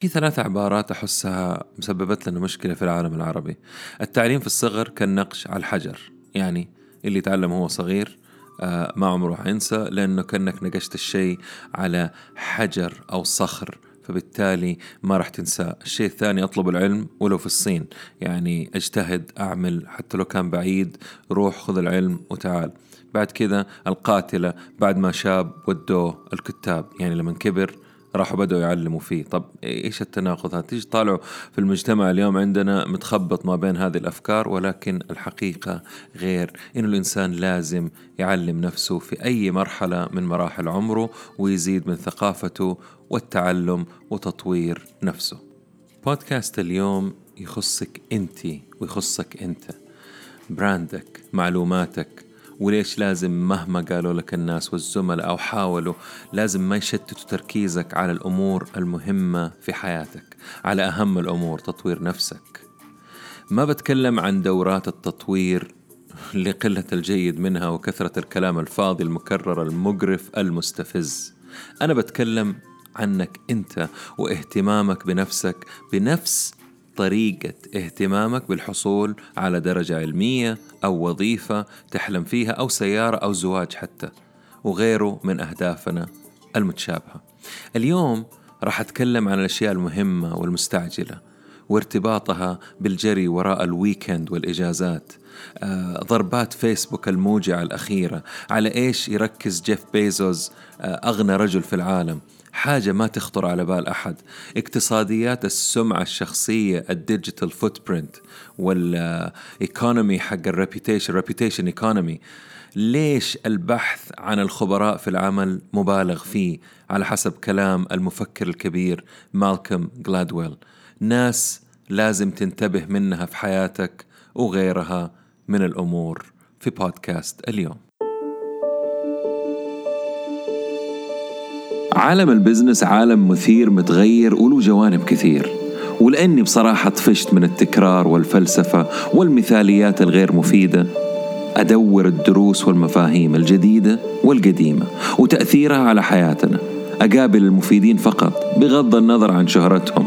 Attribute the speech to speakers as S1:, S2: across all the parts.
S1: في ثلاث عبارات أحسها مسببت لنا مشكلة في العالم العربي. التعليم في الصغر كالنقش على الحجر يعني اللي يتعلم وهو صغير آه، ما عمره حينسى لأنه كأنك نقشت الشيء على حجر أو صخر فبالتالي ما راح تنساه الشيء الثاني أطلب العلم ولو في الصين. يعني أجتهد أعمل حتى لو كان بعيد روح خذ العلم وتعال. بعد كذا القاتلة بعد ما شاب ودوه الكتاب. يعني لما كبر راحوا بدأوا يعلموا فيه. طب إيش التناقض؟ هذا تيجي طالعوا في المجتمع اليوم عندنا متخبط ما بين هذه الأفكار ولكن الحقيقة غير؟ إنه الإنسان لازم يعلم نفسه في أي مرحلة من مراحل عمره ويزيد من ثقافته والتعلم وتطوير نفسه. بودكاست اليوم يخصك أنت ويخصك أنت. براندك معلوماتك وليش لازم مهما قالوا لك الناس والزملاء أو حاولوا لازم ما يشتتوا تركيزك على الأمور المهمة في حياتك على أهم الأمور تطوير نفسك. ما بتكلم عن دورات التطوير لقلة الجيد منها وكثرة الكلام الفاضي المكرر المقرف المستفز. أنا بتكلم عنك أنت واهتمامك بنفسك بنفس طريقة اهتمامك بالحصول على درجة علمية أو وظيفة تحلم فيها أو سيارة أو زواج حتى وغيره من أهدافنا المتشابهة. اليوم راح أتكلم عن الأشياء المهمة والمستعجلة وارتباطها بالجري وراء ال weekend والإجازات آه، ضربات فيسبوك الموجعة الأخيرة على إيش يركز جيف بيزوس آه، أغنى رجل في العالم حاجة ما تخطر على بال أحد. اقتصاديات السمعة الشخصية ال digital footprint وال economy حق ال reputation reputation economy ليش البحث عن الخبراء في العمل مبالغ فيه؟ على حسب كلام المفكر الكبير مالكوم جلادويل ناس لازم تنتبه منها في حياتك وغيرها من الأمور في بودكاست اليوم. عالم البزنس عالم مثير متغير وله جوانب كثير. ولأني بصراحة طفشت من التكرار والفلسفة والمثاليات الغير مفيدة أدور الدروس والمفاهيم الجديدة والقديمة وتأثيرها على حياتنا. أقابل المفيدين فقط بغض النظر عن شهرتهم.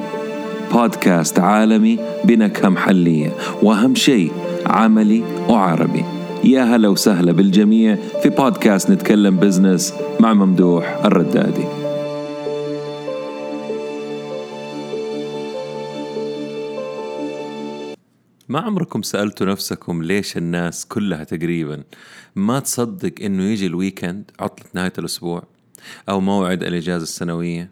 S1: بودكاست عالمي بنكهة محلية وأهم شيء عملي وعربي. يا هلا وسهلا بالجميع في بودكاست نتكلم بزنس مع ممدوح الردادي. ما عمركم سألتوا نفسكم ليش الناس كلها تقريبا ما تصدق إنه يجي ال weekend عطلة نهاية الأسبوع أو موعد الإجازة السنوية؟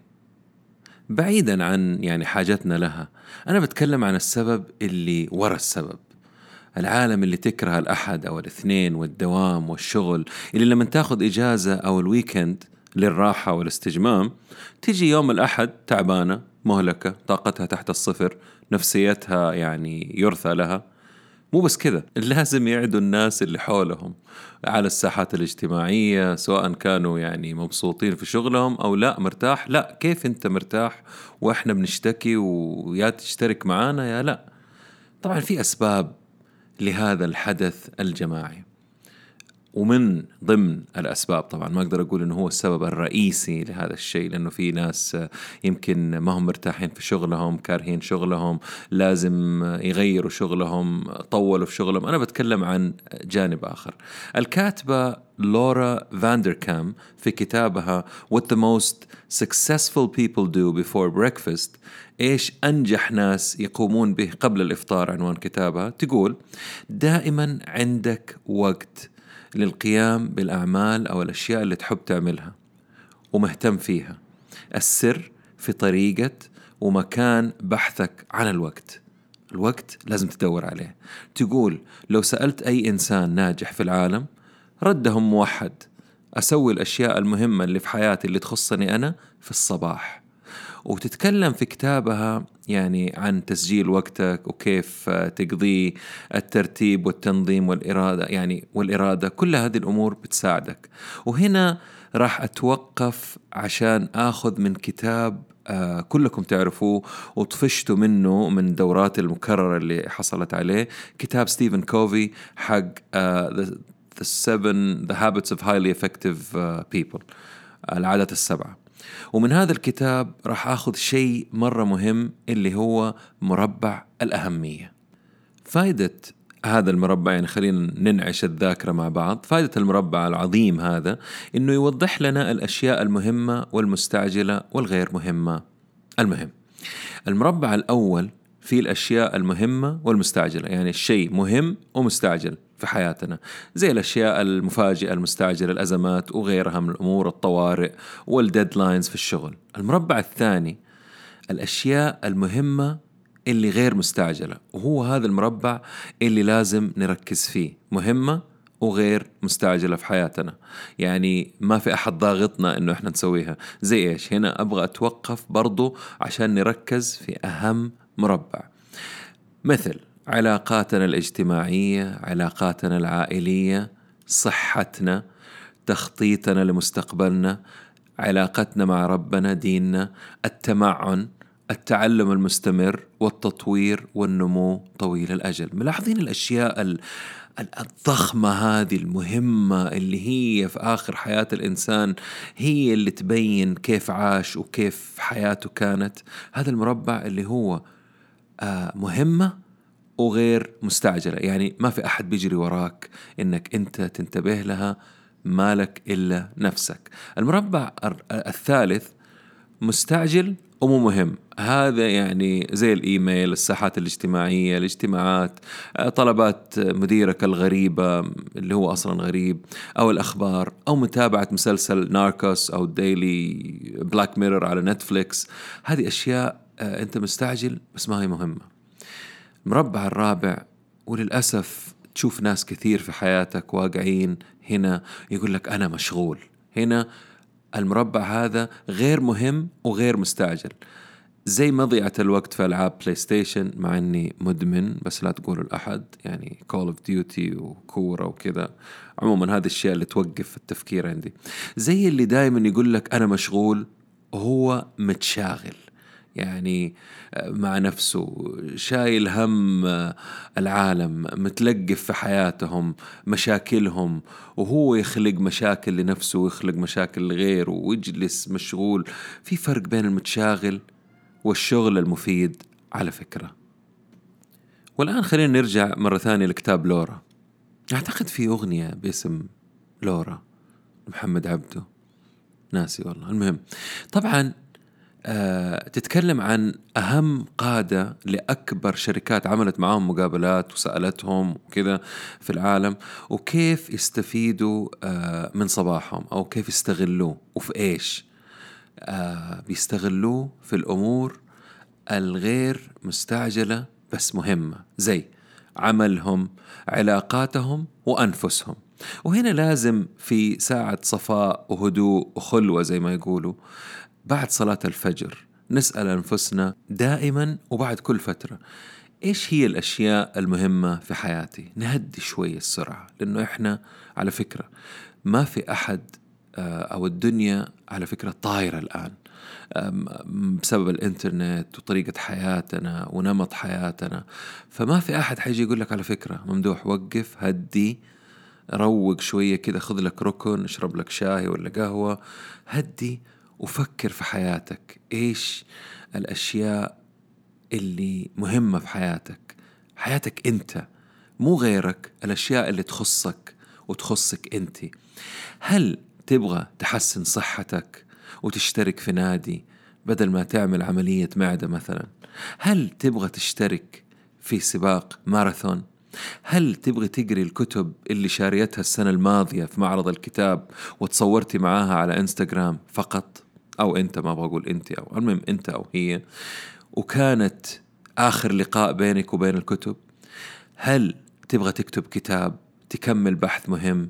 S1: بعيدا عن يعني حاجتنا لها. أنا بتكلم عن السبب اللي ورا السبب. العالم اللي تكره الأحد أو الاثنين والدوام والشغل اللي لما تاخذ إجازة أو ال weekend للراحة والاستجمام تيجي يوم الأحد تعبانة مهلكة طاقتها تحت الصفر نفسيتها يعني يرثى لها. مو بس كذا لازم يعدوا الناس اللي حولهم على الساحات الاجتماعية سواء كانوا يعني مبسوطين في شغلهم أو لا مرتاح. لا كيف أنت مرتاح وإحنا بنشتكي ويا تشترك معانا يا لا؟ طبعا في أسباب لهذا الحدث الجماعي. ومن ضمن الأسباب طبعا ما أقدر أقول إنه هو السبب الرئيسي لهذا الشيء لأنه في ناس يمكن ما هم مرتاحين في شغلهم كارهين شغلهم لازم يغيروا شغلهم طولوا في شغلهم. أنا بتكلم عن جانب آخر. الكاتبة لورا فاندركام في كتابها What the most successful people do before breakfast إيش أنجح ناس يقومون به قبل الإفطار عنوان كتابها؟ تقول دائما عندك وقت للقيام بالأعمال أو الأشياء اللي تحب تعملها ومهتم فيها. السر في طريقة ومكان بحثك عن الوقت. الوقت لازم تدور عليه. تقول لو سألت أي إنسان ناجح في العالم ردهم موحد. أسوي الأشياء المهمة اللي في حياتي اللي تخصني أنا في الصباح. وتتكلم في كتابها يعني عن تسجيل وقتك وكيف تقضيه الترتيب والتنظيم والإرادة يعني والإرادة كل هذه الأمور بتساعدك. وهنا راح أتوقف عشان آخذ من كتاب آه كلكم تعرفوه وطفشتوا منه من دورات المكررة اللي حصلت عليه كتاب ستيفن كوفي حق آه the, seven the habits of highly effective people العادات السبعة. ومن هذا الكتاب راح آخذ شيء مرة مهم اللي هو مربع الأهمية. فائدة هذا المربع يعني خلينا ننعش الذاكرة مع بعض. فائدة المربع العظيم هذا إنه يوضح لنا الأشياء المهمة والمستعجلة والغير مهمة. المهم المربع الأول فيه الأشياء المهمة والمستعجلة يعني الشيء مهم ومستعجل. في حياتنا زي الأشياء المفاجئة المستعجلة الأزمات وغيرها من الأمور الطوارئ والديدلاينز في الشغل. المربع الثاني الأشياء المهمة اللي غير مستعجلة وهو هذا المربع اللي لازم نركز فيه مهمة وغير مستعجلة في حياتنا. يعني ما في أحد ضاغطنا إنه إحنا نسويها. زي إيش؟ هنا أبغى أتوقف برضو عشان نركز في أهم مربع. مثل علاقاتنا الاجتماعية علاقاتنا العائلية صحتنا تخطيطنا لمستقبلنا علاقتنا مع ربنا ديننا التمعن التعلم المستمر والتطوير والنمو طويل الأجل. ملاحظين الأشياء الضخمة هذه المهمة اللي هي في آخر حياة الإنسان هي اللي تبين كيف عاش وكيف حياته كانت. هذا المربع اللي هو آه، مهمة وغير مستعجلة. يعني ما في أحد بيجري وراك إنك أنت تنتبه لها مالك إلا نفسك. المربع الثالث مستعجل ومو مهم. هذا يعني زي الإيميل الساحات الاجتماعية الاجتماعات آه، طلبات مديرك الغريبة اللي هو أصلا غريب أو الأخبار أو متابعة مسلسل Narcos أو ديلي Black Mirror على نتفليكس هذه أشياء آه، أنت مستعجل بس ما هي مهمة. المربع الرابع وللأسف تشوف ناس كثير في حياتك واقعين هنا يقول لك أنا مشغول. هنا المربع هذا غير مهم وغير مستعجل. زي مضيعة الوقت في ألعاب بلاي ستيشن مع إني مدمن بس لا تقولوا لأحد يعني Call of Duty وكورة وكذا. عموما هذه الأشياء اللي توقف التفكير عندي. زي اللي دائما يقول لك أنا مشغول وهو متشاغل. يعني آه، مع نفسه شايل هم آه، العالم متلقف في حياتهم مشاكلهم وهو يخلق مشاكل لنفسه ويخلق مشاكل لغيره ويجلس مشغول. في فرق بين المتشاغل والشغل المفيد على فكرة. والآن خلينا نرجع مرة ثانية لكتاب لورا. أعتقد في أغنية باسم لورا محمد عبده. ناسي والله. المهم طبعا تتكلم عن أهم قادة لأكبر شركات عملت معاهم مقابلات وسألتهم وكذا في العالم وكيف يستفيدوا آه، من صباحهم أو كيف يستغلوه وفي إيش؟ آه، بيستغلوه في الأمور الغير مستعجلة بس مهمة زي عملهم علاقاتهم وأنفسهم. وهنا لازم في ساعة صفاء وهدوء وخلوة زي ما يقولوا. بعد صلاة الفجر نسأل أنفسنا دائما وبعد كل فترة إيش هي الأشياء المهمة في حياتي؟ نهدي شوي السرعة لأنه إحنا على فكرة ما في أحد آه، أو الدنيا على فكرة طايرة الآن بسبب الإنترنت وطريقة حياتنا ونمط حياتنا. فما في أحد حيجي يقول لك على فكرة ممدوح وقف هدي روق شوية كده خذ لك ركن اشرب لك شاي ولا قهوة هدي. وفكر في حياتك. إيش الأشياء اللي مهمة في حياتك؟ حياتك أنت مو غيرك. الأشياء اللي تخصك وتخصك أنت. هل تبغى تحسن صحتك وتشترك في نادي بدل ما تعمل عملية معدة مثلا؟ هل تبغى تشترك في سباق ماراثون؟ هل تبغي تقري الكتب اللي شاريتها السنة الماضية في معرض الكتاب وتصورتي معاها على إنستغرام فقط؟ أو أنت ما أبغى أقول أنت أو المهم أنت أو هي. وكانت آخر لقاء بينك وبين الكتب. هل تبغى تكتب كتاب تكمل بحث مهم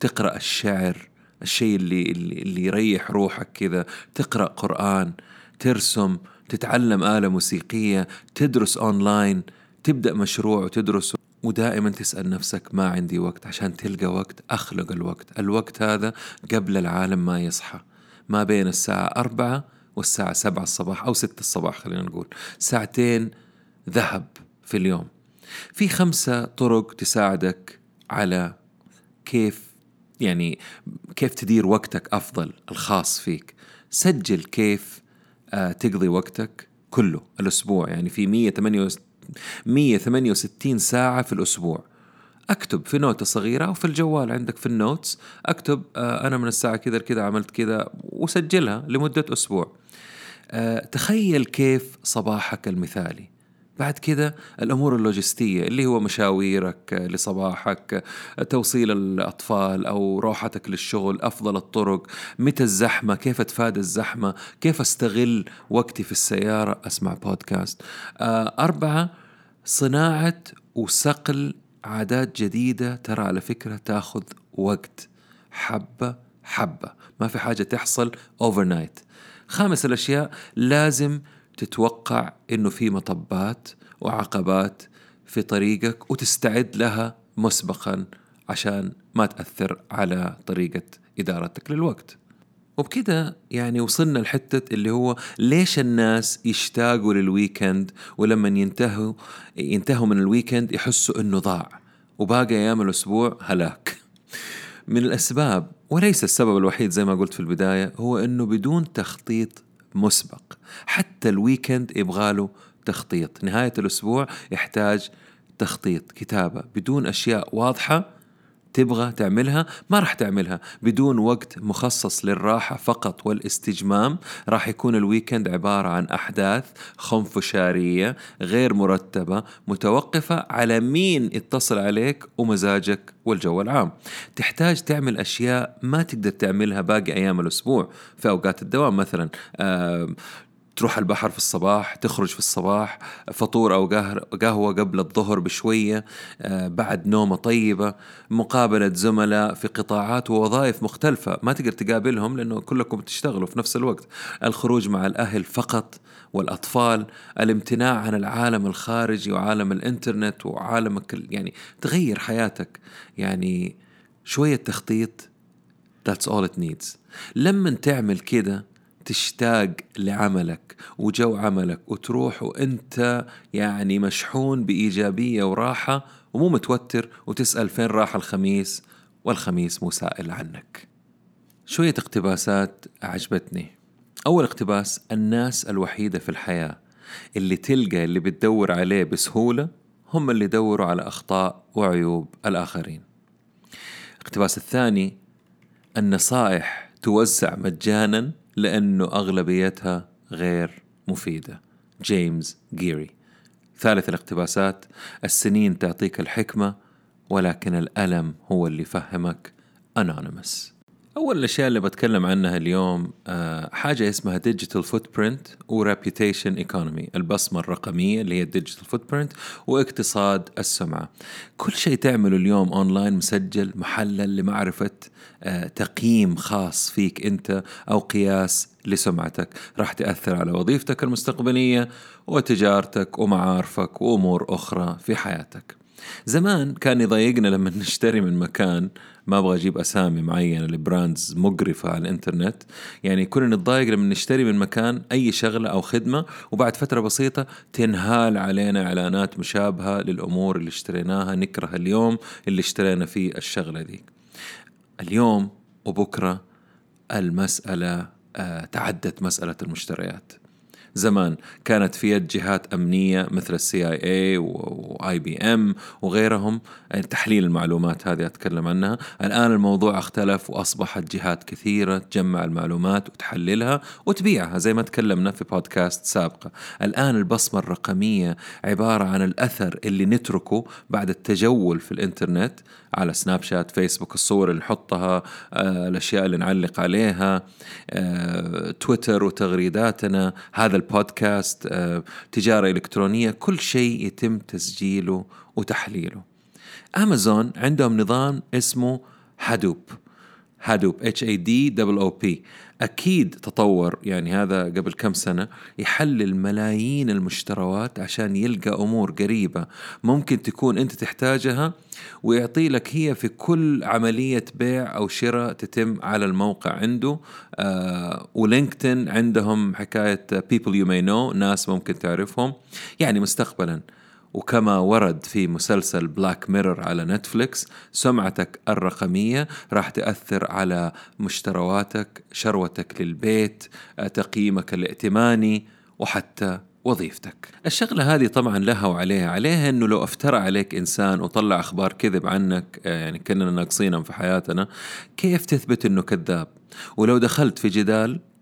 S1: تقرأ الشعر الشيء اللي اللي, يريح روحك كذا تقرأ قرآن ترسم تتعلم آلة موسيقية تدرس أونلاين تبدأ مشروع وتدرسه ودائما تسأل نفسك ما عندي وقت عشان تلقى وقت أخلق الوقت. الوقت هذا قبل العالم ما يصحى. ما بين الساعة أربعة والساعة سبعة الصباح أو ستة الصباح خلينا نقول. ساعتين ذهب في اليوم. في خمسة طرق تساعدك على كيف يعني كيف تدير وقتك أفضل الخاص فيك. سجل كيف آه تقضي وقتك كله الأسبوع. يعني في 168 ساعة في الأسبوع. أكتب في نوتة صغيرة أو في الجوال عندك في النوتس أكتب آه أنا من الساعة كذا كذا عملت كذا وسجلها لمدة أسبوع. آه تخيل كيف صباحك المثالي. بعد كده الأمور اللوجستية اللي هو مشاويرك لصباحك توصيل الأطفال أو روحتك للشغل أفضل الطرق متى الزحمة كيف اتفادى الزحمة كيف أستغل وقتي في السيارة أسمع بودكاست. آه، أربعة صناعة وصقل عادات جديدة ترى على فكرة تاخذ وقت حبة حبة. ما في حاجة تحصل overnight خامس الأشياء لازم تتوقع إنه في مطبات وعقبات في طريقك وتستعد لها مسبقا عشان ما تأثر على طريقة إدارتك للوقت. وبكده يعني وصلنا لحتة اللي هو ليش الناس يشتاقوا لل weekend ولما ينتهوا ينتهوا من ال weekend يحسوا إنه ضاع وباقي أيام الأسبوع هلاك. من الأسباب وليس السبب الوحيد زي ما قلت في البداية هو إنه بدون تخطيط مسبق. حتى ال weekend يبغاله تخطيط. نهاية الأسبوع يحتاج تخطيط كتابة بدون أشياء واضحة تبغى تعملها ما راح تعملها. بدون وقت مخصص للراحة فقط والاستجمام راح يكون الويكند عبارة عن أحداث خنفشارية غير مرتبة متوقفة على مين يتصل عليك ومزاجك والجو العام. تحتاج تعمل أشياء ما تقدر تعملها باقي أيام الأسبوع في أوقات الدوام. مثلا تروح البحر في الصباح تخرج في الصباح فطور أو قهوة قبل الظهر بشوية آه، بعد نومة طيبة مقابلة زملاء في قطاعات ووظائف مختلفة ما تقدر تقابلهم لأنه كلكم تشتغلوا في نفس الوقت. الخروج مع الأهل فقط والأطفال الامتناع عن العالم الخارجي وعالم الإنترنت وعالم يعني تغير حياتك. يعني شوية تخطيط that's all it needs. لما تعمل كده تشتاق لعملك وجو عملك وتروح وانت يعني مشحون بإيجابية وراحة ومو متوتر وتسأل فين راح الخميس والخميس مو سائل عنك. شوية اقتباسات عجبتني. أول اقتباس الناس الوحيدة في الحياة اللي تلقى اللي بتدور عليه بسهولة هم اللي يدوروا على أخطاء وعيوب الآخرين. الاقتباس الثاني النصائح توزع مجانا لأنه أغلبيتها غير مفيدة. جيمس جيري. ثالث الاقتباسات السنين تعطيك الحكمة ولكن الألم هو اللي يفهمك anonymous أول الأشياء اللي بتكلم عنها اليوم آه، حاجة اسمها digital footprint و reputation economy البصمة الرقمية اللي هي ال digital footprint واقتصاد السمعة. كل شيء تعمله اليوم أونلاين مسجل محلل لمعرفة آه، تقييم خاص فيك أنت أو قياس لسمعتك. راح تأثر على وظيفتك المستقبلية وتجارتك ومعارفك وأمور أخرى في حياتك. زمان كان يضايقنا لما نشتري من مكان ما أبغى أجيب أسامي معينة لبراندز مقرفة على الإنترنت. يعني كنا نتضايق لما نشتري من مكان أي شغلة أو خدمة وبعد فترة بسيطة تنهال علينا إعلانات مشابهة للأمور اللي اشتريناها. نكره اليوم اللي اشترينا فيه الشغلة دي. اليوم وبكرة المسألة آه تعدت مسألة المشتريات. زمان كانت في يد جهات أمنية مثل ال CIA و IBM وغيرهم. تحليل المعلومات هذه أتكلم عنها. الآن الموضوع اختلف وأصبحت جهات كثيرة تجمع المعلومات وتحللها وتبيعها زي ما تكلمنا في بودكاست سابقه الآن البصمة الرقمية عبارة عن الأثر اللي نتركه بعد التجول في الإنترنت. على سناب شات فيسبوك الصور اللي نحطها آه، الأشياء اللي نعلق عليها آه، تويتر وتغريداتنا هذا البودكاست آه، تجارة إلكترونية كل شيء يتم تسجيله وتحليله. أمازون عندهم نظام اسمه Hadoop Hadoop H A D double O أكيد تطور يعني هذا قبل كم سنة يحلل ملايين المشتروات عشان يلقى أمور قريبة ممكن تكون أنت تحتاجها ويعطي لك هي في كل عملية بيع أو شراء تتم على الموقع عنده. آه ولينكدين عندهم حكاية people you may know ناس ممكن تعرفهم يعني مستقبلا. وكما ورد في مسلسل بلاك ميرور على نتفليكس سمعتك الرقمية راح تأثر على مشترواتك شروتك للبيت تقييمك الائتماني وحتى وظيفتك. الشغلة هذه طبعا لها وعليها عليها إنه لو افترى عليك إنسان وطلع أخبار كذب عنك يعني كنا ناقصينهم في حياتنا كيف تثبت إنه كذاب؟ ولو دخلت في جدال آه،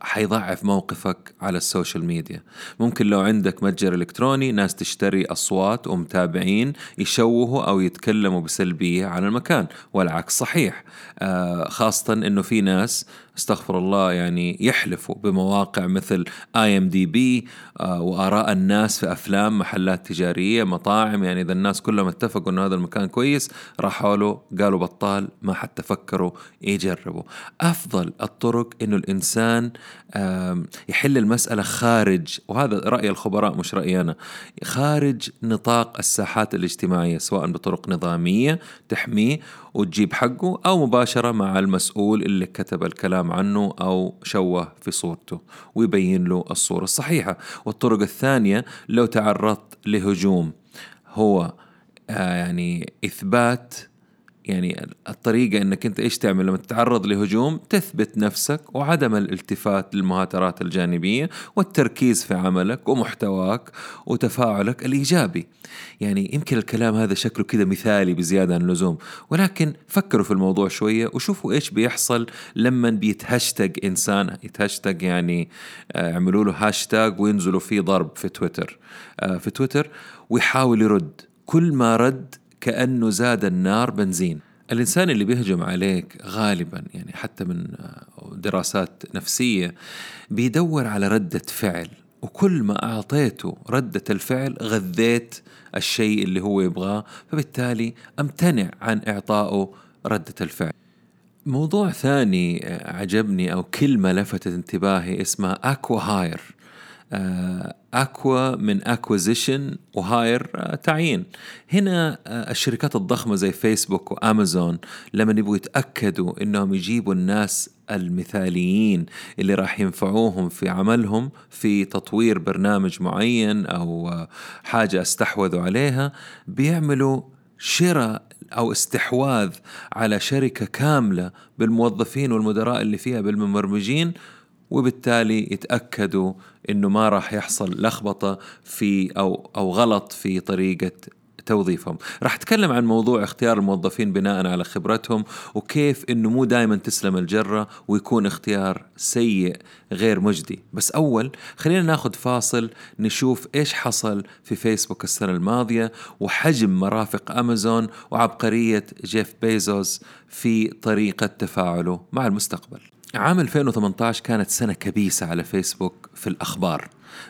S1: حيضعف موقفك على السوشيال ميديا. ممكن لو عندك متجر إلكتروني ناس تشتري أصوات ومتابعين يشوهوا أو يتكلموا بسلبية على المكان والعكس صحيح. آه، خاصة أنه في ناس استغفر الله يعني يحلفوا بمواقع مثل IMDb وآراء الناس في أفلام محلات تجارية مطاعم. يعني إذا الناس كلهم اتفقوا إنه هذا المكان كويس راحوا له قالوا بطال ما حتى فكروا يجربوا. أفضل الطرق إنه الإنسان يحل المسألة خارج وهذا رأي الخبراء مش رايي أنا خارج نطاق الساحات الاجتماعية سواء بطرق نظامية تحميه وتجيب حقه أو مباشرة مع المسؤول اللي كتب الكلام عنه أو شوه في صورته ويبين له الصورة الصحيحة. والطرق الثانية لو تعرضت لهجوم هو آه يعني إثبات يعني الطريقة إنك أنت إيش تعمل؟ لما تتعرض لهجوم تثبت نفسك وعدم الالتفات للمهاترات الجانبية والتركيز في عملك ومحتواك وتفاعلك الإيجابي. يعني يمكن الكلام هذا شكله كذا مثالي بزيادة عن اللزوم ولكن فكروا في الموضوع شوية وشوفوا إيش بيحصل لما بيتهاشتاج إنسان يتهاشتاج يعني يعملوا له هاشتاج وينزلوا فيه ضرب في تويتر. آه، في تويتر ويحاول يرد. كل ما رد كأنه زاد النار بنزين. الإنسان اللي بيهجم عليك غالبا يعني حتى من دراسات نفسية بيدور على ردة فعل. وكل ما أعطيته ردة الفعل غذيت الشيء اللي هو يبغاه. فبالتالي أمتنع عن إعطائه ردة الفعل. موضوع ثاني عجبني أو كلمة لفتت انتباهي اسمها أكوا هاير. أكوا من اكوزيشن وهاير تعيين. هنا آه، الشركات الضخمة زي فيسبوك وامازون لما يبغوا يتأكدوا إنهم يجيبوا الناس المثاليين اللي راح ينفعوهم في عملهم في تطوير برنامج معين أو آه، حاجة استحوذوا عليها بيعملوا شراء أو استحواذ على شركة كاملة بالموظفين والمدراء اللي فيها بالمبرمجين وبالتالي يتأكدوا إنه ما راح يحصل لخبطة في أو أو غلط في طريقة توظيفهم. راح أتكلم عن موضوع اختيار الموظفين بناء على خبرتهم وكيف إنه مو دائما تسلم الجرة ويكون اختيار سيء غير مجدي. بس أول خلينا ناخذ فاصل نشوف إيش حصل في فيسبوك السنة الماضية وحجم مرافق أمازون وعبقرية جيف بيزوس في طريقة تفاعله مع المستقبل. عام 2018 كانت سنة كبيسة على فيسبوك في الأخبار.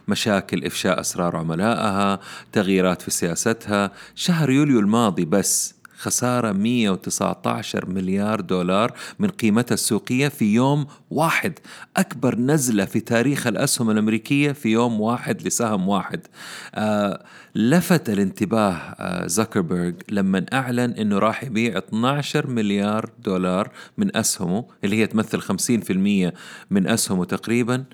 S1: مشاكل إفشاء أسرار عملائها تغييرات في سياستها. شهر يوليو الماضي بس خسارة 119 مليار دولار من قيمتها السوقية في يوم واحد. أكبر نزلة في تاريخ الأسهم الأمريكية في يوم واحد لسهم واحد. آه لفت الانتباه آه زكربرج لما أعلن أنه راح يبيع 12 مليار دولار من أسهمه اللي هي تمثل 50% من أسهمه تقريباً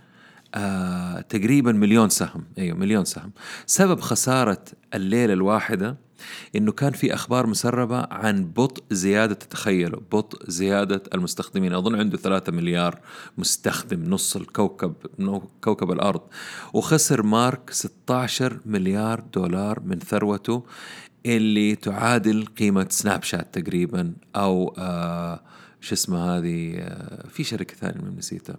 S1: آه تقريبا مليون سهم. أيوه مليون سهم. سبب خسارة الليلة الواحدة إنه كان في أخبار مسربة عن بطء زيادة تتخيلوا بطء زيادة المستخدمين. أظن عنده ثلاثة مليار مستخدم نص الكوكب كوكب الأرض. وخسر مارك 16 مليار دولار من ثروته. اللي تعادل قيمة سناب شات تقريبا أو آه شو اسمها هذه آه، في شركة ثانية ما نسيتها.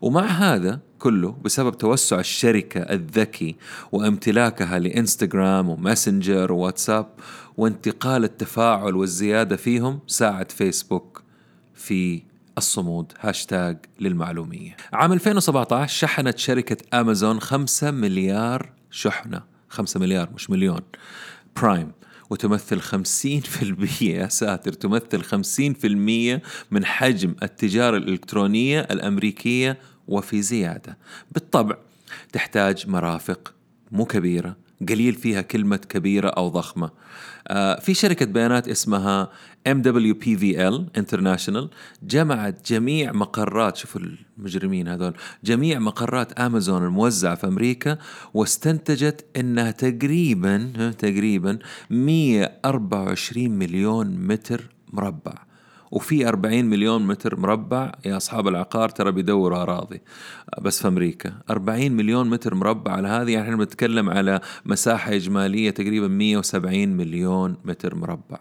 S1: ومع هذا كله بسبب توسع الشركة الذكي وامتلاكها لإنستغرام وماسنجر وواتساب وانتقال التفاعل والزيادة فيهم ساعد فيسبوك في الصمود. هاشتاج للمعلومية. عام 2017 شحنت شركة أمازون 5 مليار شحنة. 5 مليار مش مليون. برايم وتمثل 50% يا ساتر تمثل 50% من حجم التجارة الإلكترونية الأمريكية وفي زيادة. بالطبع تحتاج مرافق مو كبيرة قليل فيها كلمة كبيرة أو ضخمة. آه في شركة بيانات اسمها MWPVL International. جمعت جميع مقرات شوفوا المجرمين هذول جميع مقرات أمازون الموزعة في أمريكا واستنتجت إنها تقريبا تقريبا 124 مليون متر مربع. وفي 40 مليون متر مربع. يا أصحاب العقار ترى بيدوروا أراضي بس في أمريكا 40 مليون متر مربع. على هذه يعني إحنا بنتكلم على مساحة إجمالية تقريبا 170 مليون متر مربع.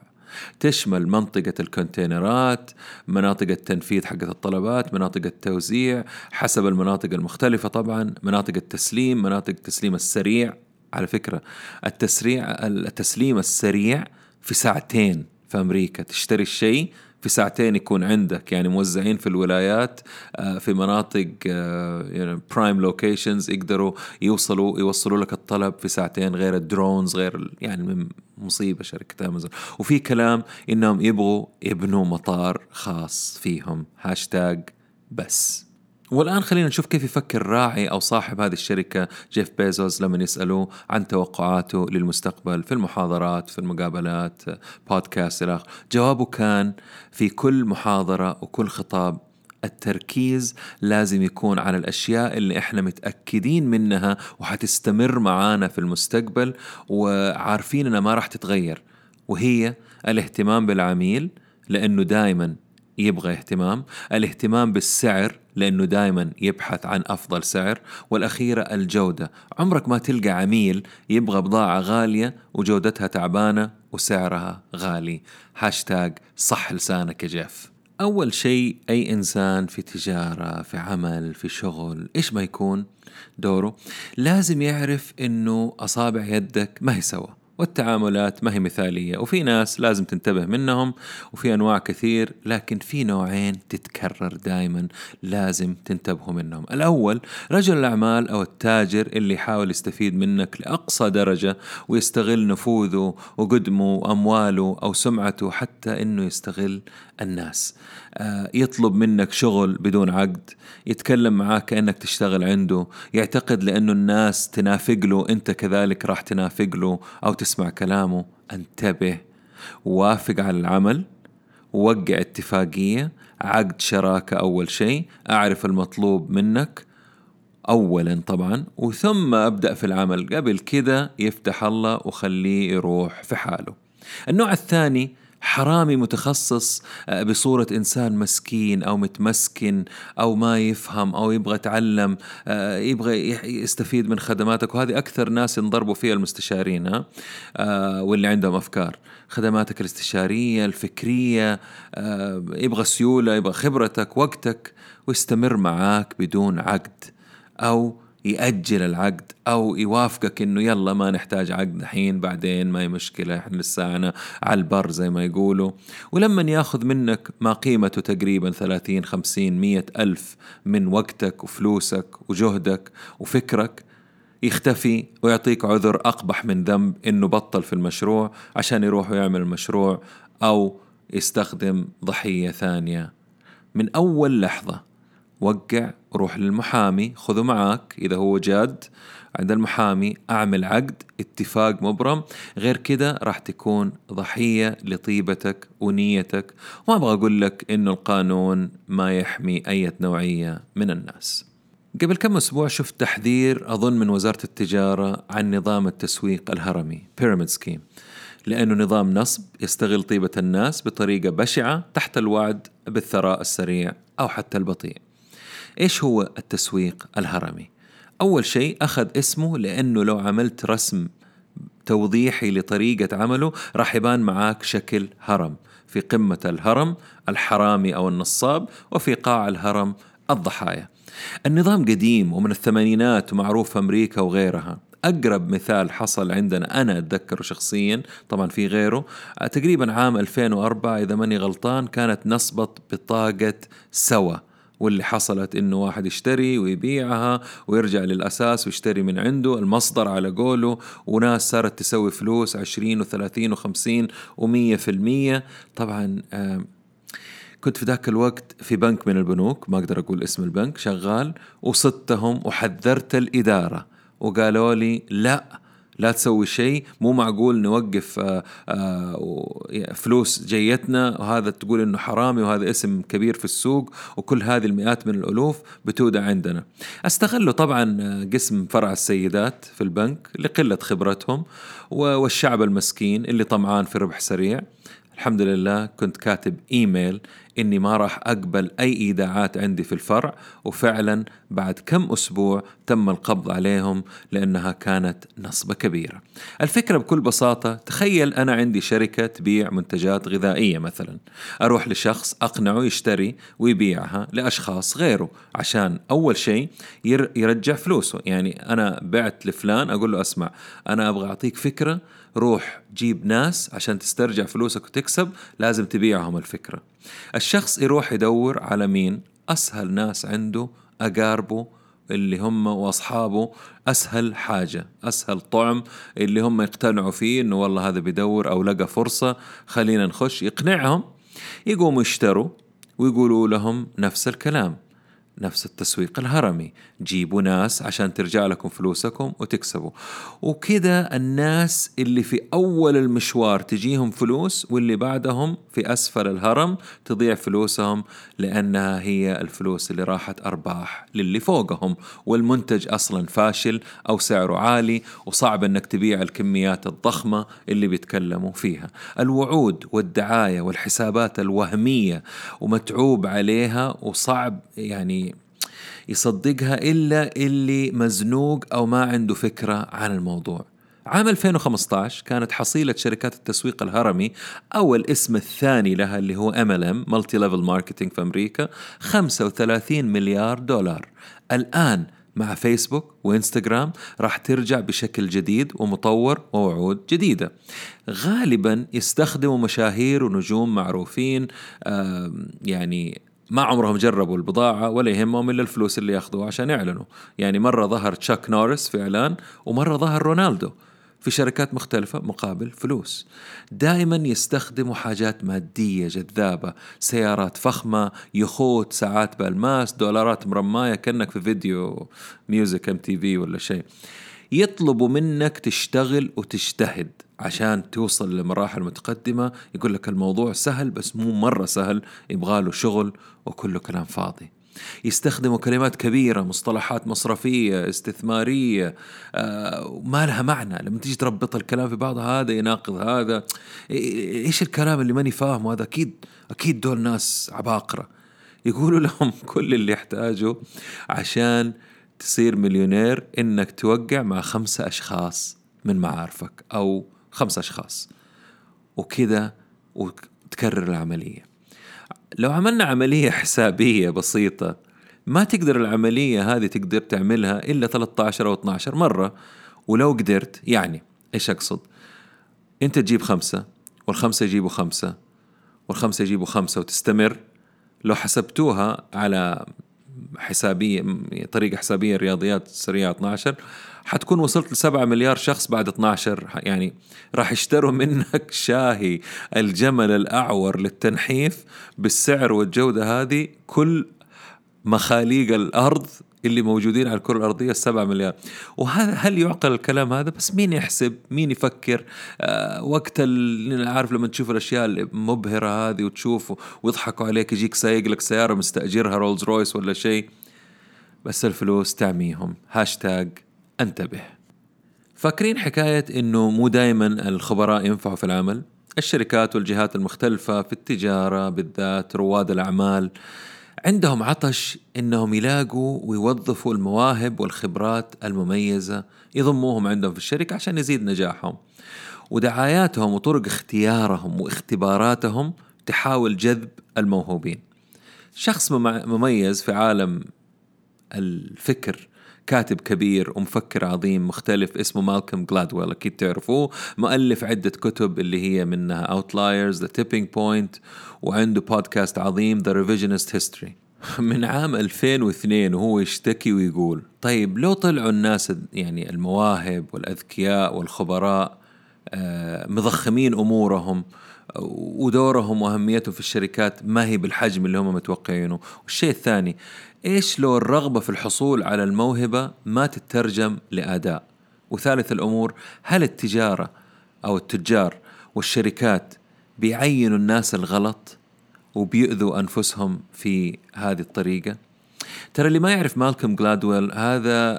S1: تشمل منطقة الكونتينرات مناطق التنفيذ حقت الطلبات مناطق التوزيع حسب المناطق المختلفة طبعا مناطق التسليم مناطق التسليم السريع. على فكرة التسريع التسليم السريع في ساعتين في أمريكا. تشتري الشيء في ساعتين يكون عندك يعني موزعين في الولايات آه، في مناطق برايم آه، locations يقدروا يوصلوا يوصلوا لك الطلب في ساعتين غير ال drones غير يعني مصيبة شركة أمازون وفي كلام إنهم يبغوا يبنوا مطار خاص فيهم هاشتاج بس. والآن خلينا نشوف كيف يفكر راعي أو صاحب هذه الشركة. جيف بيزوس لما يسألوه عن توقعاته للمستقبل في المحاضرات في المقابلات بودكاست إلا جوابه كان في كل محاضرة وكل خطاب التركيز لازم يكون على الأشياء اللي إحنا متأكدين منها وحتستمر معانا في المستقبل وعارفين إنها ما راح تتغير. وهي الاهتمام بالعميل لأنه دائما يبغى اهتمام. الاهتمام بالسعر لأنه دائما يبحث عن أفضل سعر. والأخيرة الجودة. عمرك ما تلقى عميل يبغى بضاعة غالية وجودتها تعبانة وسعرها غالي. هاشتاج صح لسانك يا جيف. أول شيء أي إنسان في تجارة في عمل في شغل إيش ما يكون دوره لازم يعرف إنه أصابع يدك ما هي سوا. والتعاملات ما هي مثالية وفي ناس لازم تنتبه منهم وفي أنواع كثير لكن في نوعين تتكرر دائما لازم تنتبهوا منهم. الأول رجل الأعمال أو التاجر اللي يحاول يستفيد منك لأقصى درجة ويستغل نفوذه وقدمه وأمواله أو سمعته حتى أنه يستغل الناس. يطلب منك شغل بدون عقد يتكلم معاك كأنك تشتغل عنده يعتقد لأنه الناس تنافق له أنت كذلك راح تنافق له أو تسمع كلامه. انتبه وافق على العمل وقع اتفاقية عقد شراكة أول شيء أعرف المطلوب منك أولا طبعا وثم أبدأ في العمل. قبل كده يفتح الله وخليه يروح في حاله. النوع الثاني حرامي متخصص آه، بصورة إنسان مسكين أو متمسكن أو ما يفهم أو يبغى يتعلم آه، يبغى يستفيد من خدماتك. وهذه أكثر ناس ينضربوا فيها المستشارين ها آه، واللي عندهم أفكار. خدماتك الاستشارية الفكرية يبغى سيولة يبغى خبرتك وقتك ويستمر معاك بدون عقد أو يأجل العقد أو يوافقك إنه يلا ما نحتاج عقد الحين بعدين ما هي مشكلة إحنا لسانا على البر زي ما يقولوا. ولما يأخذ منك ما قيمته تقريبا ثلاثين خمسين مية ألف من وقتك وفلوسك وجهدك وفكرك يختفي ويعطيك عذر أقبح من ذنب إنه بطل في المشروع عشان يروح ويعمل المشروع أو يستخدم ضحية ثانية. من أول لحظة وقع روح للمحامي خذه معاك. إذا هو جاد عند المحامي أعمل عقد اتفاق مبرم. غير كده راح تكون ضحية لطيبتك ونيتك. وما أبغى أقول لك إنه القانون ما يحمي أي نوعية من الناس. قبل كم أسبوع شفت تحذير أظن من وزارة التجارة عن نظام التسويق الهرمي Pyramid Scheme. لأنه نظام نصب يستغل طيبة الناس بطريقة بشعة تحت الوعد بالثراء السريع أو حتى البطيء. إيش هو التسويق الهرمي؟ أول شيء أخذ اسمه لأنه لو عملت رسم توضيحي لطريقة عمله راح يبان معاك شكل هرم في قمة الهرم الحرامي أو النصاب وفي قاع الهرم الضحايا. النظام قديم ومن الثمانينات ومعروف في أمريكا وغيرها. أقرب مثال حصل عندنا أنا أتذكره شخصيا طبعا في غيره تقريبا عام 2004 إذا ماني غلطان كانت نصبت بطاقة سوا. واللي حصلت إنه واحد يشتري ويبيعها ويرجع للأساس ويشتري من عنده المصدر على قوله وناس صارت تسوي فلوس عشرين وثلاثين وخمسين ومية في المية. طبعا كنت في ذاك الوقت في بنك من البنوك ما أقدر أقول اسم البنك شغال وصدتهم وحذرت الإدارة وقالوا لي لا لا تسوي شيء مو معقول نوقف آه، آه، فلوس جيتنا وهذا تقول إنه حرامي وهذا اسم كبير في السوق وكل هذه المئات من الألوف بتودع عندنا. استغلوا طبعا آه، قسم فرع السيدات في البنك لقلة خبرتهم والشعب المسكين اللي طمعان في ربح سريع. الحمد لله كنت كاتب إيميل إني ما راح أقبل أي إيداعات عندي في الفرع وفعلا بعد كم أسبوع تم القبض عليهم لأنها كانت نصبة كبيرة. الفكرة بكل بساطة تخيل أنا عندي شركة تبيع منتجات غذائية مثلا، أروح لشخص أقنعه يشتري ويبيعها لأشخاص غيره عشان أول شيء يرجع فلوسه، يعني أنا بعت لفلان أقول له أسمع أنا أبغى أعطيك فكرة روح جيب ناس عشان تسترجع فلوسك وتكسب لازم تبيعهم الفكرة. الشخص يروح يدور على مين؟ أسهل ناس عنده أقاربه اللي هم وأصحابه أسهل حاجة أسهل طعم اللي هم يقتنعوا فيه إنه والله هذا بيدور أو لقى فرصة خلينا نخش. يقنعهم يقوموا يشتروا ويقولوا لهم نفس الكلام. نفس التسويق الهرمي. جيبوا ناس عشان ترجع لكم فلوسكم وتكسبوا. وكذا الناس اللي في أول المشوار تجيهم فلوس واللي بعدهم في أسفل الهرم تضيع فلوسهم لأنها هي الفلوس اللي راحت أرباح للي فوقهم. والمنتج أصلا فاشل أو سعره عالي وصعب أنك تبيع الكميات الضخمة اللي بيتكلموا فيها. الوعود والدعاية والحسابات الوهمية ومتعوب عليها وصعب يعني يصدقها إلا اللي مزنوق أو ما عنده فكرة عن الموضوع. عام 2015 كانت حصيلة شركات التسويق الهرمي أو الاسم الثاني لها اللي هو MLM multi level marketing في أمريكا 35 مليار دولار. الآن مع فيسبوك وإنستغرام راح ترجع بشكل جديد ومطور ووعود جديدة. غالبا يستخدموا مشاهير ونجوم معروفين يعني ما عمرهم جربوا البضاعة ولا يهمهم إلا الفلوس اللي ياخذوها عشان يعلنوا. يعني مرة ظهر تشاك نورس في إعلان ومرة ظهر رونالدو في شركات مختلفة مقابل فلوس. دائما يستخدموا حاجات مادية جذابة سيارات فخمة يخوت ساعات بالماس دولارات مرماية كأنك في فيديو music MTV ولا شيء. يطلبوا منك تشتغل وتجتهد عشان توصل لمراحل متقدمة يقول لك الموضوع سهل بس مو مرة سهل يبغاله شغل وكله كلام فاضي. يستخدموا كلمات كبيرة مصطلحات مصرفية استثمارية آه ما لها معنى. لما تيجي تربط الكلام في بعض هذا يناقض هذا. إيش الكلام اللي ماني فاهمه؟ هذا أكيد أكيد دول ناس عباقرة. يقولوا لهم كل اللي يحتاجه عشان تصير مليونير إنك توقع مع خمسة أشخاص من معارفك أو خمسة أشخاص. وكذا وتكرر العملية. لو عملنا عملية حسابية بسيطة ما تقدر العملية هذه تقدر تعملها إلا 13 أو 12 مرة. ولو قدرت يعني إيش أقصد؟ أنت تجيب خمسة والخمسة يجيبوا خمسة والخمسة يجيبوا خمسة وتستمر. لو حسبتوها على حسابية طريقة حسابية رياضيات سريعة 12 حتكون وصلت لسبعة مليار شخص بعد 12 يعني راح يشتروا منك شاهي الجمل الأعور للتنحيف بالسعر والجودة هذه كل مخاليق الأرض اللي موجودين على الكرة الأرضية السبعة مليار. وهذا هل يعقل الكلام هذا؟ بس مين يحسب؟ مين يفكر؟ آه وقت عارف لما تشوف الأشياء المبهرة هذه وتشوف ويضحكوا عليك يجيك سايق لك سيارة مستأجرها رولز رويس ولا شيء. بس الفلوس تعميهم. هاشتاج انتبه. فاكرين حكاية إنه مو دائما الخبراء ينفعوا في العمل؟ الشركات والجهات المختلفة في التجارة بالذات رواد الأعمال. عندهم عطش إنهم يلاقوا ويوظفوا المواهب والخبرات المميزة يضموهم عندهم في الشركة عشان يزيد نجاحهم. ودعاياتهم وطرق اختيارهم واختباراتهم تحاول جذب الموهوبين. شخص مميز في عالم الفكر كاتب كبير ومفكر عظيم مختلف اسمه مالكم جلادويل أكيد تعرفوه. مؤلف عدة كتب اللي هي منها Outliers The Tipping Point وعنده بودكاست عظيم The Revisionist History من عام 2002 وهو يشتكي ويقول طيب لو طلعوا الناس يعني المواهب والأذكياء والخبراء آه، مضخمين أمورهم ودورهم وأهميتهم في الشركات ما هي بالحجم اللي هم متوقعينه؟ والشيء الثاني إيش لو الرغبة في الحصول على الموهبة ما تترجم لأداء؟ وثالث الأمور هل التجارة أو التجار والشركات بيعينوا الناس الغلط وبيؤذوا أنفسهم في هذه الطريقة؟ ترى اللي ما يعرف مالكم جلادويل هذا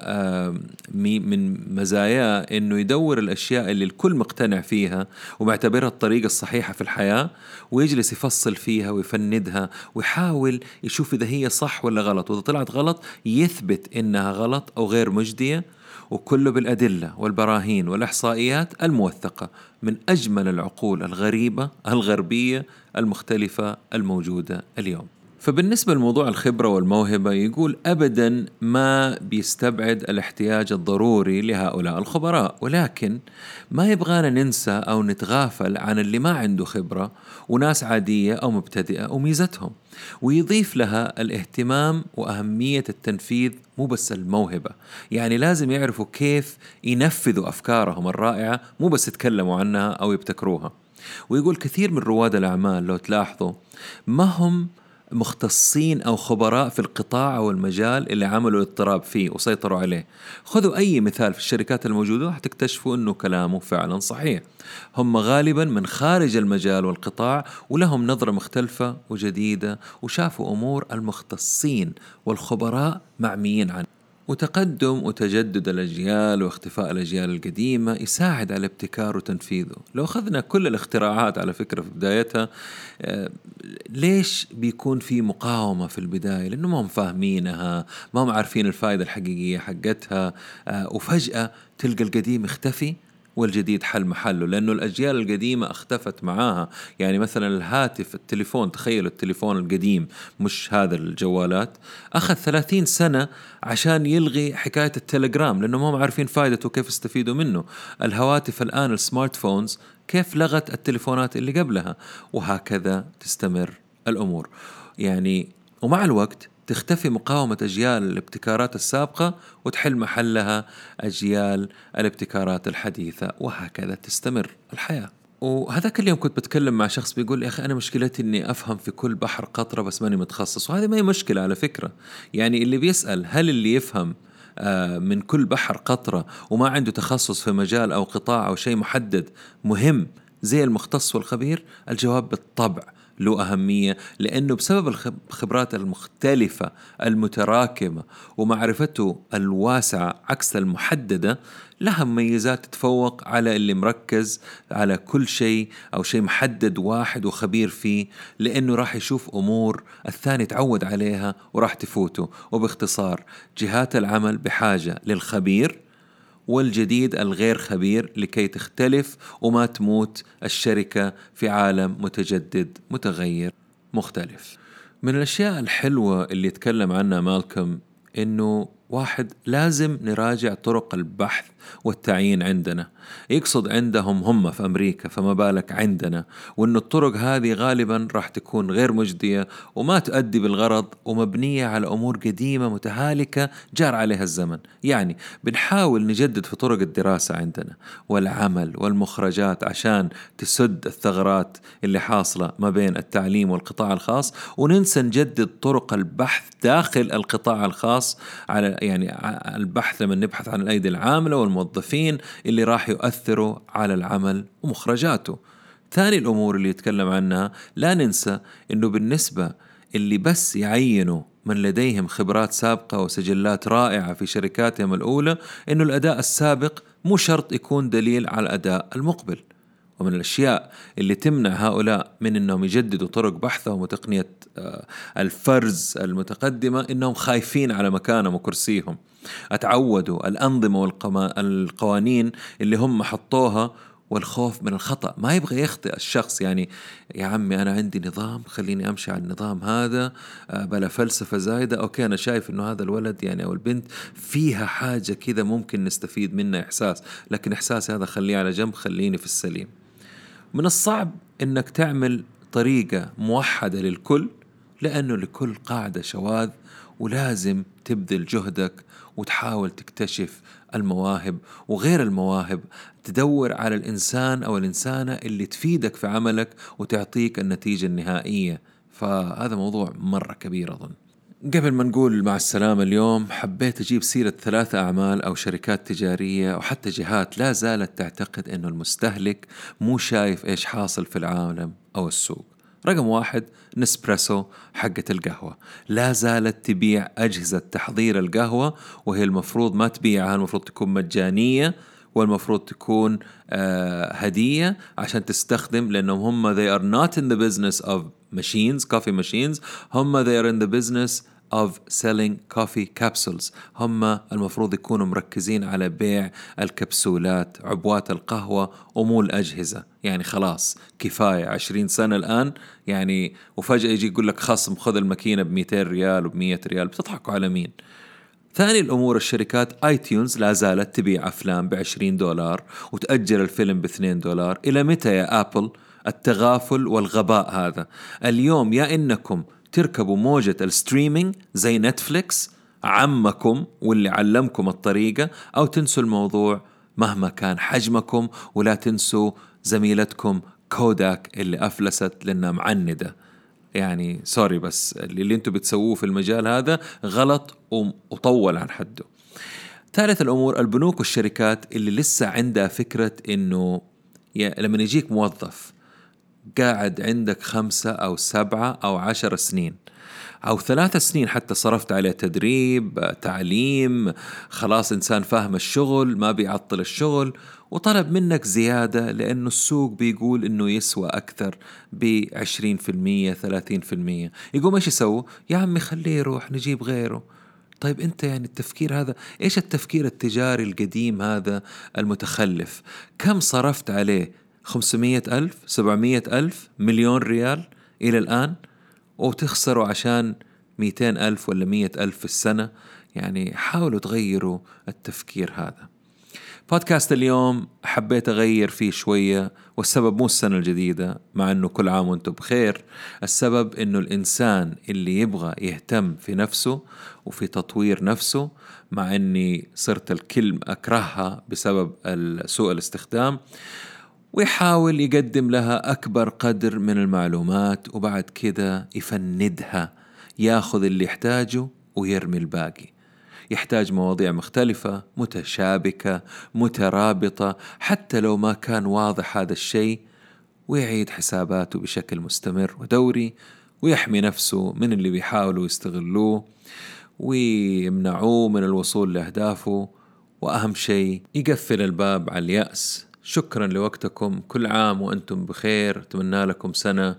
S1: من مزاياه إنه يدور الأشياء اللي الكل مقتنع فيها ومعتبرها الطريقة الصحيحة في الحياة ويجلس يفصل فيها ويفندها ويحاول يشوف إذا هي صح ولا غلط وإذا طلعت غلط يثبت إنها غلط أو غير مجدية وكله بالأدلة والبراهين والإحصائيات الموثقة من أجمل العقول الغريبة الغربية المختلفة الموجودة اليوم. فبالنسبة لموضوع الخبرة والموهبة يقول أبدا ما بيستبعد الاحتياج الضروري لهؤلاء الخبراء ولكن ما يبغانا ننسى أو نتغافل عن اللي ما عنده خبرة وناس عادية أو مبتدئة وميزتهم ويضيف لها الاهتمام وأهمية التنفيذ مو بس الموهبة. يعني لازم يعرفوا كيف ينفذوا أفكارهم الرائعة مو بس يتكلموا عنها أو يبتكروها. ويقول كثير من رواد الأعمال لو تلاحظوا ما هم مختصين أو خبراء في القطاع أو المجال اللي عملوا اضطراب فيه وسيطروا عليه. خذوا أي مثال في الشركات الموجودة راح أنه كلامه فعلا صحيح. هم غالبا من خارج المجال والقطاع ولهم نظرة مختلفة وجديدة وشافوا أمور المختصين والخبراء معميين عنها. وتقدم وتجدد الأجيال واختفاء الأجيال القديمة يساعد على ابتكار وتنفيذه. لو أخذنا كل الاختراعات على فكرة في بدايتها آه، ليش بيكون في مقاومة في البداية؟ لأنه ما هم فاهمينها ما هم عارفين الفائدة الحقيقية حقتها آه، وفجأة تلقى القديم اختفي والجديد حل محله لأنه الأجيال القديمة اختفت معاها. يعني مثلا الهاتف التليفون تخيلوا التليفون القديم مش هذا الجوالات. أخذ ثلاثين سنة عشان يلغي حكاية التليجرام لأنه ما هم عارفين فائدته وكيف يستفيدوا منه. الهواتف الآن السمارت فونز كيف لغت التليفونات اللي قبلها؟ وهكذا تستمر الأمور. يعني ومع الوقت تختفي مقاومة أجيال الابتكارات السابقة وتحل محلها أجيال الابتكارات الحديثة وهكذا تستمر الحياة. وهذاك اليوم كنت بتكلم مع شخص بيقول يا أخي أنا مشكلتي إني أفهم في كل بحر قطرة بس ماني متخصص. وهذه ما هي مشكلة على فكرة. يعني اللي بيسأل هل اللي يفهم آه، من كل بحر قطرة وما عنده تخصص في مجال أو قطاع أو شيء محدد مهم زي المختص والخبير؟ الجواب بالطبع. له أهمية لأنه بسبب الخبرات المختلفة المتراكمة ومعرفته الواسعة عكس المحددة لها مميزات تتفوق على اللي مركز على كل شيء أو شيء محدد واحد وخبير فيه لأنه راح يشوف أمور الثاني تعود عليها وراح تفوته. وباختصار جهات العمل بحاجة للخبير والجديد الغير خبير لكي تختلف وما تموت الشركة في عالم متجدد متغير مختلف. من الأشياء الحلوة اللي يتكلم عنها مالكم إنه واحد لازم نراجع طرق البحث والتعيين عندنا يقصد عندهم هم في أمريكا فما بالك عندنا؟ وأن الطرق هذه غالبا راح تكون غير مجدية وما تؤدي بالغرض ومبنية على أمور قديمة متهالكة جار عليها الزمن. يعني بنحاول نجدد في طرق الدراسة عندنا والعمل والمخرجات عشان تسد الثغرات اللي حاصلة ما بين التعليم والقطاع الخاص وننسى نجدد طرق البحث داخل القطاع الخاص على يعني البحث لما نبحث عن الأيدي العاملة والموظفين اللي راح يؤثروا على العمل ومخرجاته. ثاني الأمور اللي يتكلم عنها لا ننسى أنه بالنسبة اللي بس يعينوا من لديهم خبرات سابقة وسجلات رائعة في شركاتهم الأولى أنه الأداء السابق مو شرط يكون دليل على الأداء المقبل. ومن الأشياء اللي تمنع هؤلاء من أنهم يجددوا طرق بحثهم وتقنية آه، الفرز المتقدمة أنهم خايفين على مكانهم وكرسيهم. أتعودوا الأنظمة والقوانين اللي هم حطوها والخوف من الخطأ. ما يبغى يخطئ الشخص يعني يا عمي أنا عندي نظام خليني أمشي على النظام هذا آه، بلا فلسفة زايدة. أوكي أنا شايف أنه هذا الولد يعني أو البنت فيها حاجة كذا ممكن نستفيد منها إحساس لكن إحساسي هذا خليه على جنب خليني في السليم. من الصعب أنك تعمل طريقة موحدة للكل لأنه لكل قاعدة شواذ ولازم تبذل جهدك وتحاول تكتشف المواهب وغير المواهب. تدور على الإنسان أو الإنسانة اللي تفيدك في عملك وتعطيك النتيجة النهائية. فهذا موضوع مرة كبير أظن. قبل ما نقول مع السلامة اليوم حبيت أجيب سيرة ثلاثة أعمال أو شركات تجارية أو حتى جهات لا زالت تعتقد أنه المستهلك مو شايف إيش حاصل في العالم أو السوق. رقم واحد نسبريسو حقة القهوة. لا زالت تبيع أجهزة تحضير القهوة وهي المفروض ما تبيعها المفروض تكون مجانية والمفروض تكون آه هدية عشان تستخدم لأنهم هم they are not in the business of machines coffee machines. هم they are in the business of selling coffee capsules. هم المفروض يكونوا مركزين على بيع الكبسولات عبوات القهوة ومو الأجهزة يعني خلاص كفاية. عشرين سنة الآن يعني وفجأة يجي يقول لك خصم خذ الماكينة ب 200 ريال وب 100 ريال. بتضحكوا على مين؟ ثاني الأمور الشركات iTunes لا زالت تبيع أفلام ب 20 دولار وتأجر الفيلم ب 2 دولار. إلى متى يا أبل؟ التغافل والغباء هذا. اليوم يا إنكم تركبوا موجة ال streaming زي نتفليكس عمكم واللي علمكم الطريقة أو تنسوا الموضوع مهما كان حجمكم ولا تنسوا زميلتكم كوداك اللي أفلست لأنها معندة. يعني سوري بس اللي, أنتم بتسووه في المجال هذا غلط وطول عن حده. ثالث الأمور البنوك والشركات اللي لسه عندها فكرة إنه لما يجيك موظف قاعد عندك خمسة أو سبعة أو عشر سنين أو ثلاث سنين حتى صرفت عليه تدريب تعليم خلاص إنسان فاهم الشغل ما بيعطل الشغل وطلب منك زيادة لأنه السوق بيقول إنه يسوى أكثر ثلاثين في المية. يقوم إيش يسوي؟ يا عمي خليه يروح نجيب غيره. طيب أنت يعني التفكير هذا إيش التفكير التجاري القديم هذا المتخلف؟ كم صرفت عليه 500 ألف 700 ألف مليون ريال إلى الآن وتخسروا عشان 200 ألف ولا 100 ألف في السنة. يعني حاولوا تغيروا التفكير هذا. بودكاست اليوم حبيت أغير فيه شوية والسبب مو السنة الجديدة مع أنه كل عام وأنتم بخير. السبب أنه الإنسان اللي يبغى يهتم في نفسه وفي تطوير نفسه مع أني صرت الكلمة أكرهها بسبب سوء الاستخدام. ويحاول يقدم لها أكبر قدر من المعلومات وبعد كده يفندها ياخذ اللي يحتاجه ويرمي الباقي. يحتاج مواضيع مختلفة متشابكة مترابطة حتى لو ما كان واضح هذا الشيء ويعيد حساباته بشكل مستمر ودوري ويحمي نفسه من اللي بيحاولوا يستغلوه ويمنعوه من الوصول لأهدافه وأهم شيء يقفل الباب على اليأس. شكرا لوقتكم. كل عام وأنتم بخير. أتمنى لكم سنة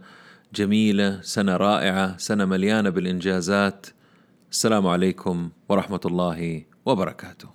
S1: جميلة سنة رائعة سنة مليانة بالإنجازات. السلام عليكم ورحمة الله وبركاته.